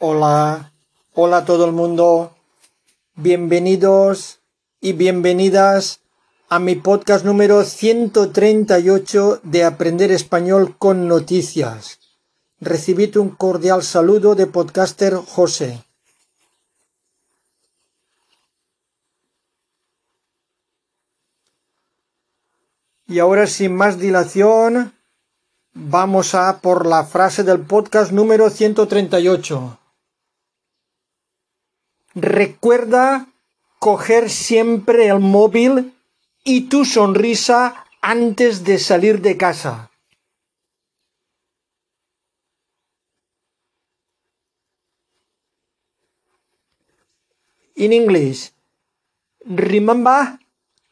Hola, hola todo el mundo. Bienvenidos y bienvenidas a mi podcast número 138 de Aprender Español con Noticias. Recibid un cordial saludo de podcaster José. Y ahora sin más dilación, vamos a por la frase del podcast número 138. Recuerda coger siempre el móvil y tu sonrisa antes de salir de casa. In English, remember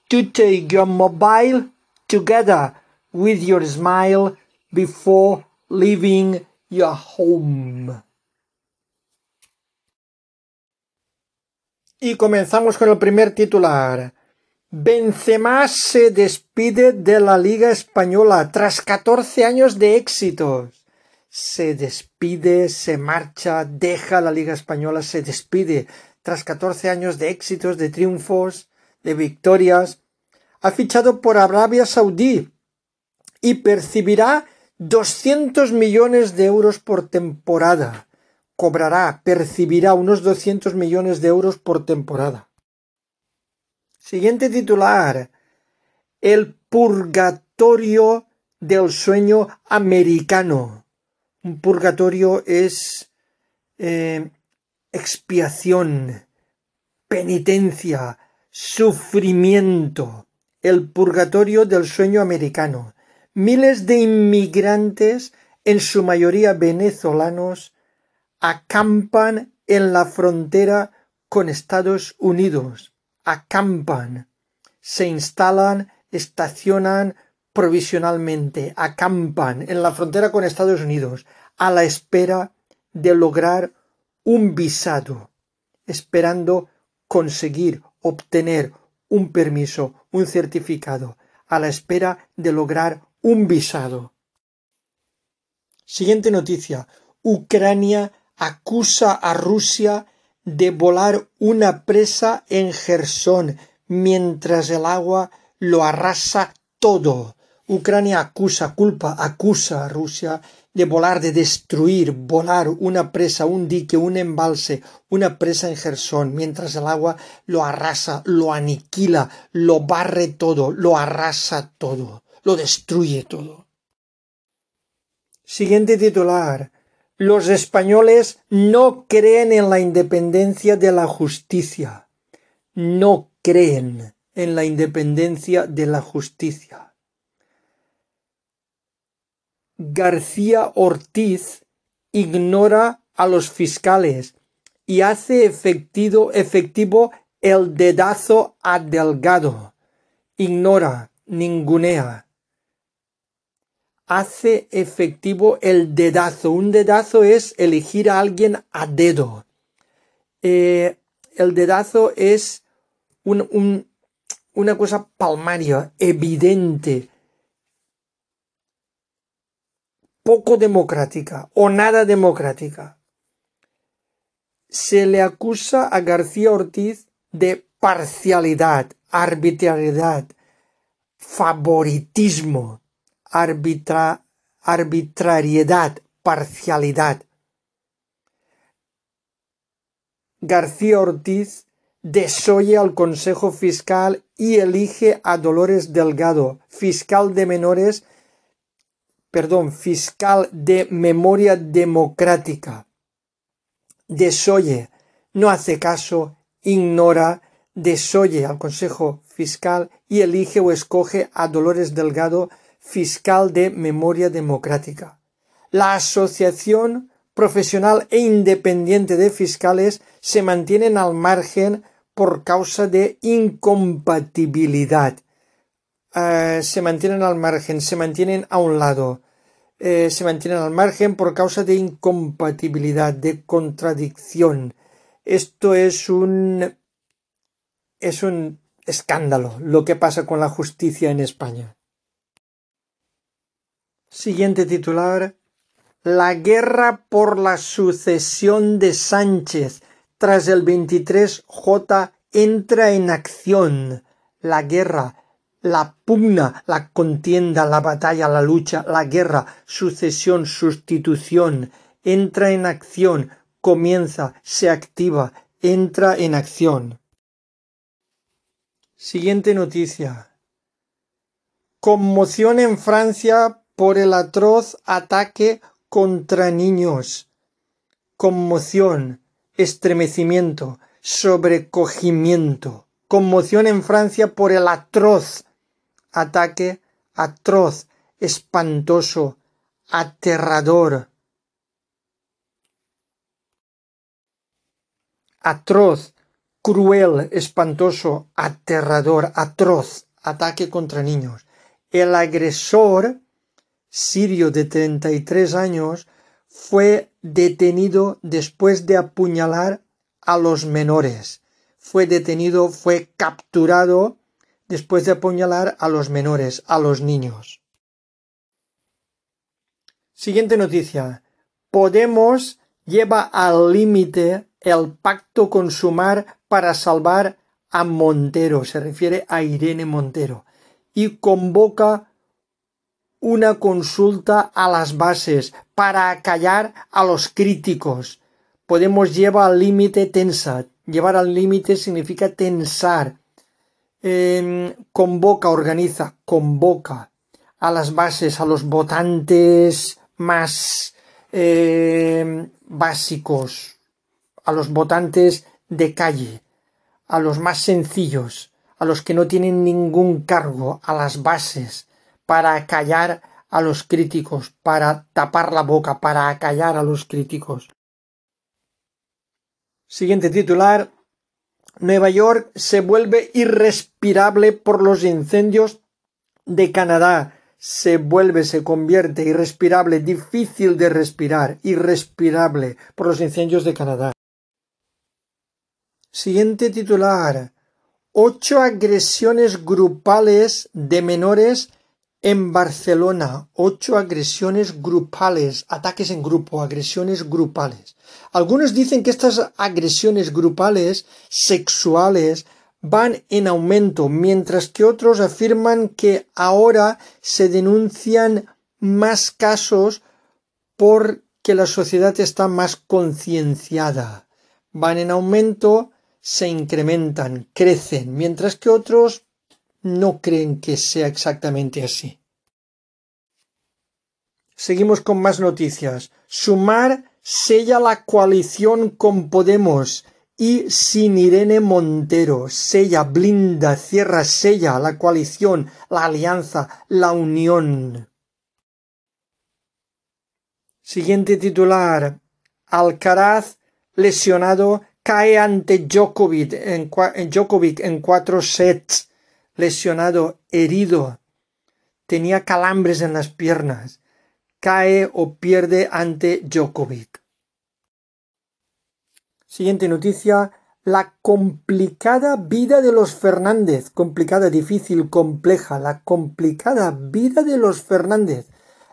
to take your mobile together with your smile before leaving your home. Y comenzamos con el primer titular. Benzema se despide de la Liga Española tras 14 años de éxitos. Se despide, se marcha, deja la Liga Española, se despide tras 14 años de éxitos, de triunfos, de victorias. Ha fichado por Arabia Saudí y percibirá 200 millones de euros por temporada cobrará, percibirá unos 200 millones de euros por temporada. Siguiente titular. El purgatorio del sueño americano. Un purgatorio es eh, expiación, penitencia, sufrimiento. El purgatorio del sueño americano. Miles de inmigrantes, en su mayoría venezolanos, acampan en la frontera con Estados Unidos. Acampan. Se instalan, estacionan provisionalmente, acampan en la frontera con Estados Unidos a la espera de lograr un visado, esperando conseguir obtener un permiso, un certificado, a la espera de lograr un visado. Siguiente noticia. Ucrania acusa a Rusia de volar una presa en Gerson mientras el agua lo arrasa todo. Ucrania acusa, culpa, acusa a Rusia de volar, de destruir, volar una presa, un dique, un embalse, una presa en Gerson, mientras el agua lo arrasa, lo aniquila, lo barre todo, lo arrasa todo, lo destruye todo. Siguiente titular. Los españoles no creen en la independencia de la justicia. No creen en la independencia de la justicia. García Ortiz ignora a los fiscales y hace efectivo, efectivo el dedazo a Delgado. Ignora, ningunea hace efectivo el dedazo. Un dedazo es elegir a alguien a dedo. Eh, el dedazo es una cosa palmaria, evidente, poco democrática o nada democrática. Se le acusa a García Ortiz de parcialidad, arbitrariedad, favoritismo arbitrariedad, parcialidad. García Ortiz desoye al Consejo Fiscal y elige a Dolores Delgado, fiscal de menores, perdón, fiscal de memoria democrática. Desoye, no hace caso, ignora, desoye al Consejo Fiscal y elige o escoge a Dolores Delgado fiscal de memoria democrática. La Asociación Profesional e Independiente de Fiscales se mantienen al margen por causa de incompatibilidad. Eh, se mantienen al margen, se mantienen a un lado. Eh, se mantienen al margen por causa de incompatibilidad, de contradicción. Esto es un es un escándalo lo que pasa con la justicia en España. Siguiente titular. La guerra por la sucesión de Sánchez tras el 23J entra en acción. La guerra, la pugna, la contienda, la batalla, la lucha, la guerra, sucesión, sustitución, entra en acción, comienza, se activa, entra en acción. Siguiente noticia. Conmoción en Francia por el atroz ataque contra niños. Conmoción, estremecimiento, sobrecogimiento. Conmoción en Francia por el atroz ataque, atroz, espantoso, aterrador. Atroz, cruel, espantoso, aterrador, atroz, ataque contra niños. El agresor sirio de 33 años fue detenido después de apuñalar a los menores. Fue detenido, fue capturado después de apuñalar a los menores, a los niños. Siguiente noticia. Podemos lleva al límite el pacto con Sumar para salvar a Montero, se refiere a Irene Montero, y convoca una consulta a las bases para acallar a los críticos. Podemos llevar al límite tensa. Llevar al límite significa tensar. convoca, organiza, convoca a las bases, a los votantes más em, básicos, a los votantes de calle, a los más sencillos, a los que no tienen ningún cargo, a las bases, para callar a los críticos, para tapar la boca, para acallar a los críticos. Siguiente titular. Nueva York se vuelve irrespirable por los incendios de Canadá. Se vuelve, se convierte irrespirable, difícil de respirar, irrespirable por los incendios de Canadá. Siguiente titular. Ocho agresiones grupales de menores en Barcelona, ocho agresiones grupales, ataques en grupo, agresiones grupales. Algunos dicen que estas agresiones grupales sexuales van en aumento, mientras que otros afirman que ahora se denuncian más casos porque la sociedad está más concienciada. Van en aumento, se incrementan, crecen, mientras que otros no creen que sea exactamente así. Seguimos con más noticias. Sumar sella la coalición con Podemos y sin Irene Montero. Sella, blinda, cierra, sella la coalición, la alianza, la unión. Siguiente titular. Alcaraz, lesionado, cae ante Djokovic en, en cuatro sets lesionado, herido, tenía calambres en las piernas, cae o pierde ante Djokovic. Siguiente noticia, la complicada vida de los Fernández, complicada, difícil, compleja, la complicada vida de los Fernández.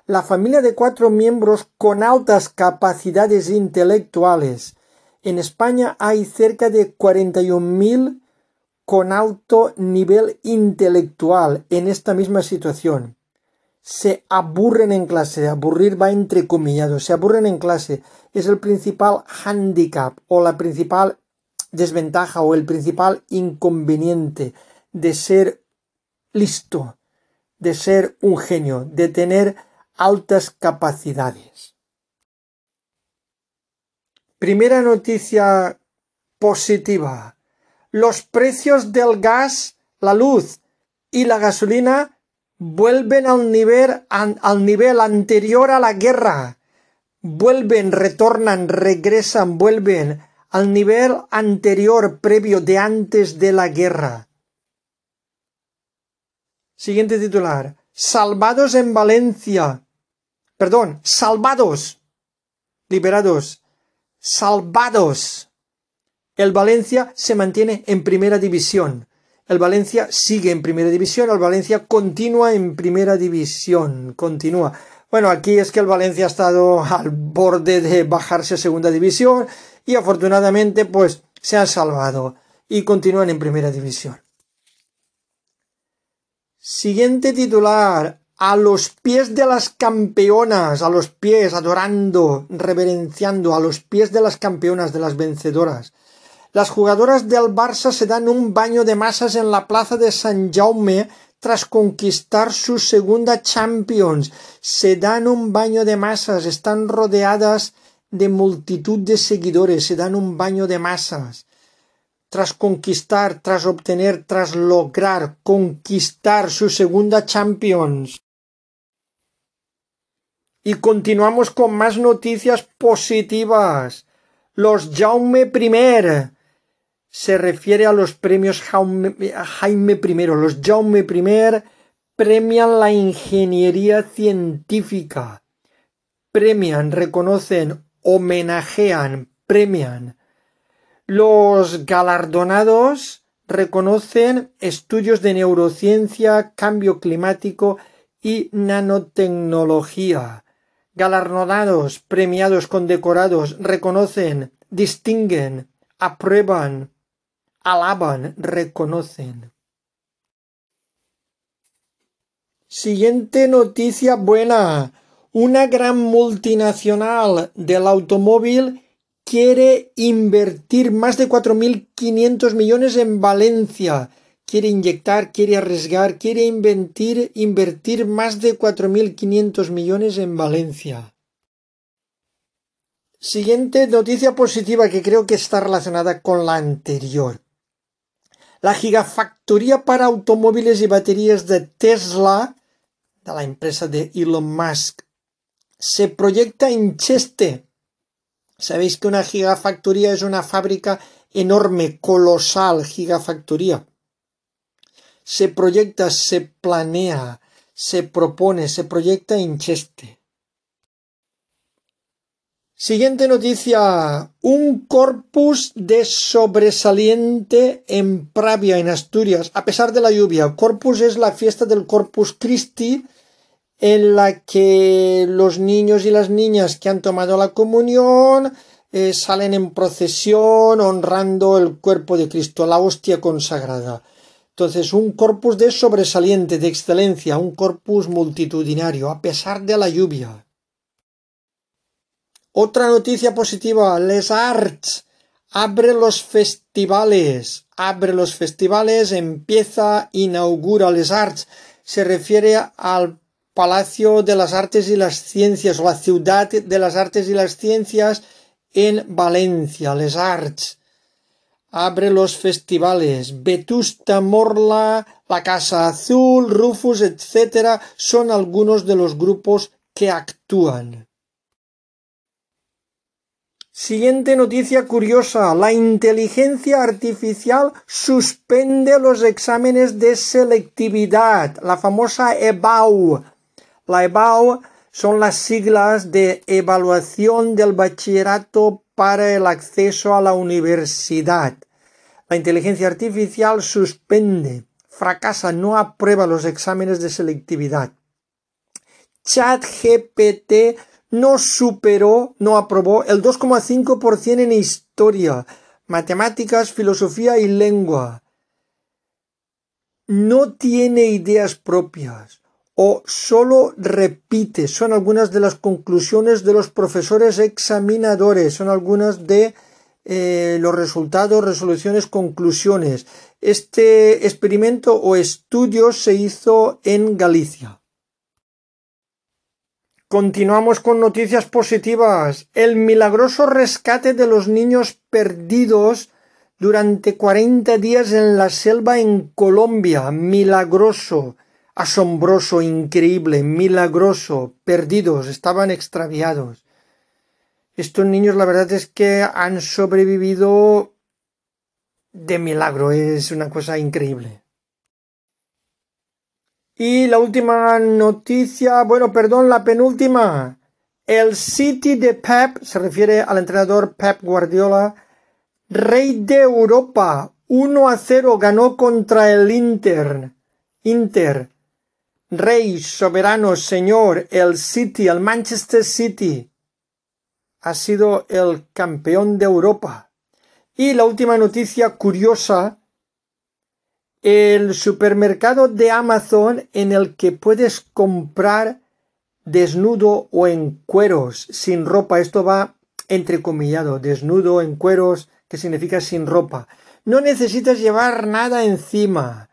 La familia de cuatro miembros con altas capacidades intelectuales. En España hay cerca de 41.000 con alto nivel intelectual en esta misma situación. Se aburren en clase, aburrir va entrecomillado, se aburren en clase. Es el principal handicap o la principal desventaja o el principal inconveniente de ser listo, de ser un genio, de tener altas capacidades. Primera noticia positiva los precios del gas, la luz y la gasolina vuelven al nivel, al nivel anterior a la guerra. Vuelven, retornan, regresan, vuelven al nivel anterior previo de antes de la guerra. Siguiente titular. Salvados en Valencia. Perdón, salvados. Liberados. Salvados el Valencia se mantiene en primera división. El Valencia sigue en primera división, el Valencia continúa en primera división, continúa. Bueno, aquí es que el Valencia ha estado al borde de bajarse a segunda división y afortunadamente pues se han salvado y continúan en primera división. Siguiente titular. A los pies de las campeonas, a los pies, adorando, reverenciando, a los pies de las campeonas, de las vencedoras. Las jugadoras del Barça se dan un baño de masas en la plaza de San Jaume tras conquistar su segunda Champions. Se dan un baño de masas, están rodeadas de multitud de seguidores, se dan un baño de masas tras conquistar, tras obtener, tras lograr conquistar su segunda Champions. Y continuamos con más noticias positivas. Los Jaume I. Se refiere a los premios Jaime, I. Los Jaume I premian la ingeniería científica. Premian, reconocen, homenajean, premian los galardonados reconocen estudios de neurociencia, cambio climático y nanotecnología. Galardonados, premiados, condecorados, reconocen, distinguen, aprueban, alaban, reconocen. Siguiente noticia buena. Una gran multinacional del automóvil quiere invertir más de 4.500 millones en Valencia. Quiere inyectar, quiere arriesgar, quiere invertir, invertir más de 4.500 millones en Valencia. Siguiente noticia positiva que creo que está relacionada con la anterior. La gigafactoría para automóviles y baterías de Tesla, de la empresa de Elon Musk, se proyecta en Cheste, Sabéis que una gigafactoría es una fábrica enorme, colosal, gigafactoría. Se proyecta, se planea, se propone, se proyecta en Cheste. Siguiente noticia. Un corpus de sobresaliente en Pravia, en Asturias, a pesar de la lluvia. Corpus es la fiesta del Corpus Christi, en la que los niños y las niñas que han tomado la comunión eh, salen en procesión honrando el cuerpo de Cristo, la hostia consagrada. Entonces, un corpus de sobresaliente, de excelencia, un corpus multitudinario, a pesar de la lluvia. Otra noticia positiva, Les Arts abre los festivales, abre los festivales, empieza, inaugura Les Arts, se refiere al Palacio de las Artes y las Ciencias o la Ciudad de las Artes y las Ciencias en Valencia, Les Arts. Abre los festivales. Vetusta Morla, La Casa Azul, Rufus, etc. son algunos de los grupos que actúan. Siguiente noticia curiosa. La inteligencia artificial suspende los exámenes de selectividad, la famosa EBAU, la EBAU son las siglas de Evaluación del Bachillerato para el Acceso a la Universidad. La inteligencia artificial suspende, fracasa, no aprueba los exámenes de selectividad. ChatGPT no superó, no aprobó el 2,5% en historia, matemáticas, filosofía y lengua. No tiene ideas propias o solo repite. Son algunas de las conclusiones de los profesores examinadores, son algunas de eh, los resultados, resoluciones, conclusiones. Este experimento o estudio se hizo en Galicia. Continuamos con noticias positivas. El milagroso rescate de los niños perdidos durante 40 días en la selva en Colombia. Milagroso asombroso, increíble, milagroso, perdidos, estaban extraviados. Estos niños la verdad es que han sobrevivido de milagro, es una cosa increíble. Y la última noticia, bueno, perdón, la penúltima. El City de Pep, se refiere al entrenador Pep Guardiola, rey de Europa, 1 a 0 ganó contra el Inter. Inter Rey, soberano, Señor, el City, el Manchester City, ha sido el campeón de Europa. Y la última noticia curiosa, el supermercado de Amazon en el que puedes comprar desnudo o en cueros, sin ropa. Esto va entrecomillado, desnudo, en cueros, que significa sin ropa. No necesitas llevar nada encima,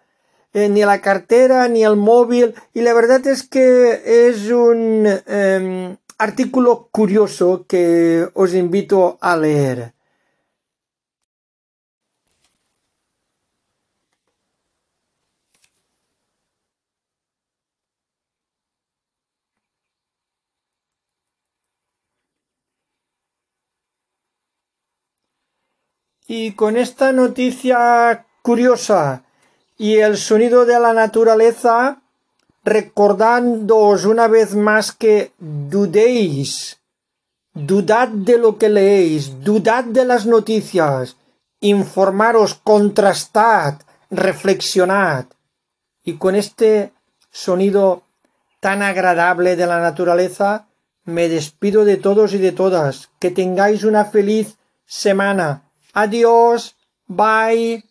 eh, ni la cartera, ni el móvil, y la verdad es que es un em, artículo curioso que os invito a leer. Y con esta noticia curiosa y el sonido de la naturaleza, recordándoos una vez más que dudéis, dudad de lo que leéis, dudad de las noticias, informaros, contrastad, reflexionad. Y con este sonido tan agradable de la naturaleza, me despido de todos y de todas. Que tengáis una feliz semana. Adiós. Bye.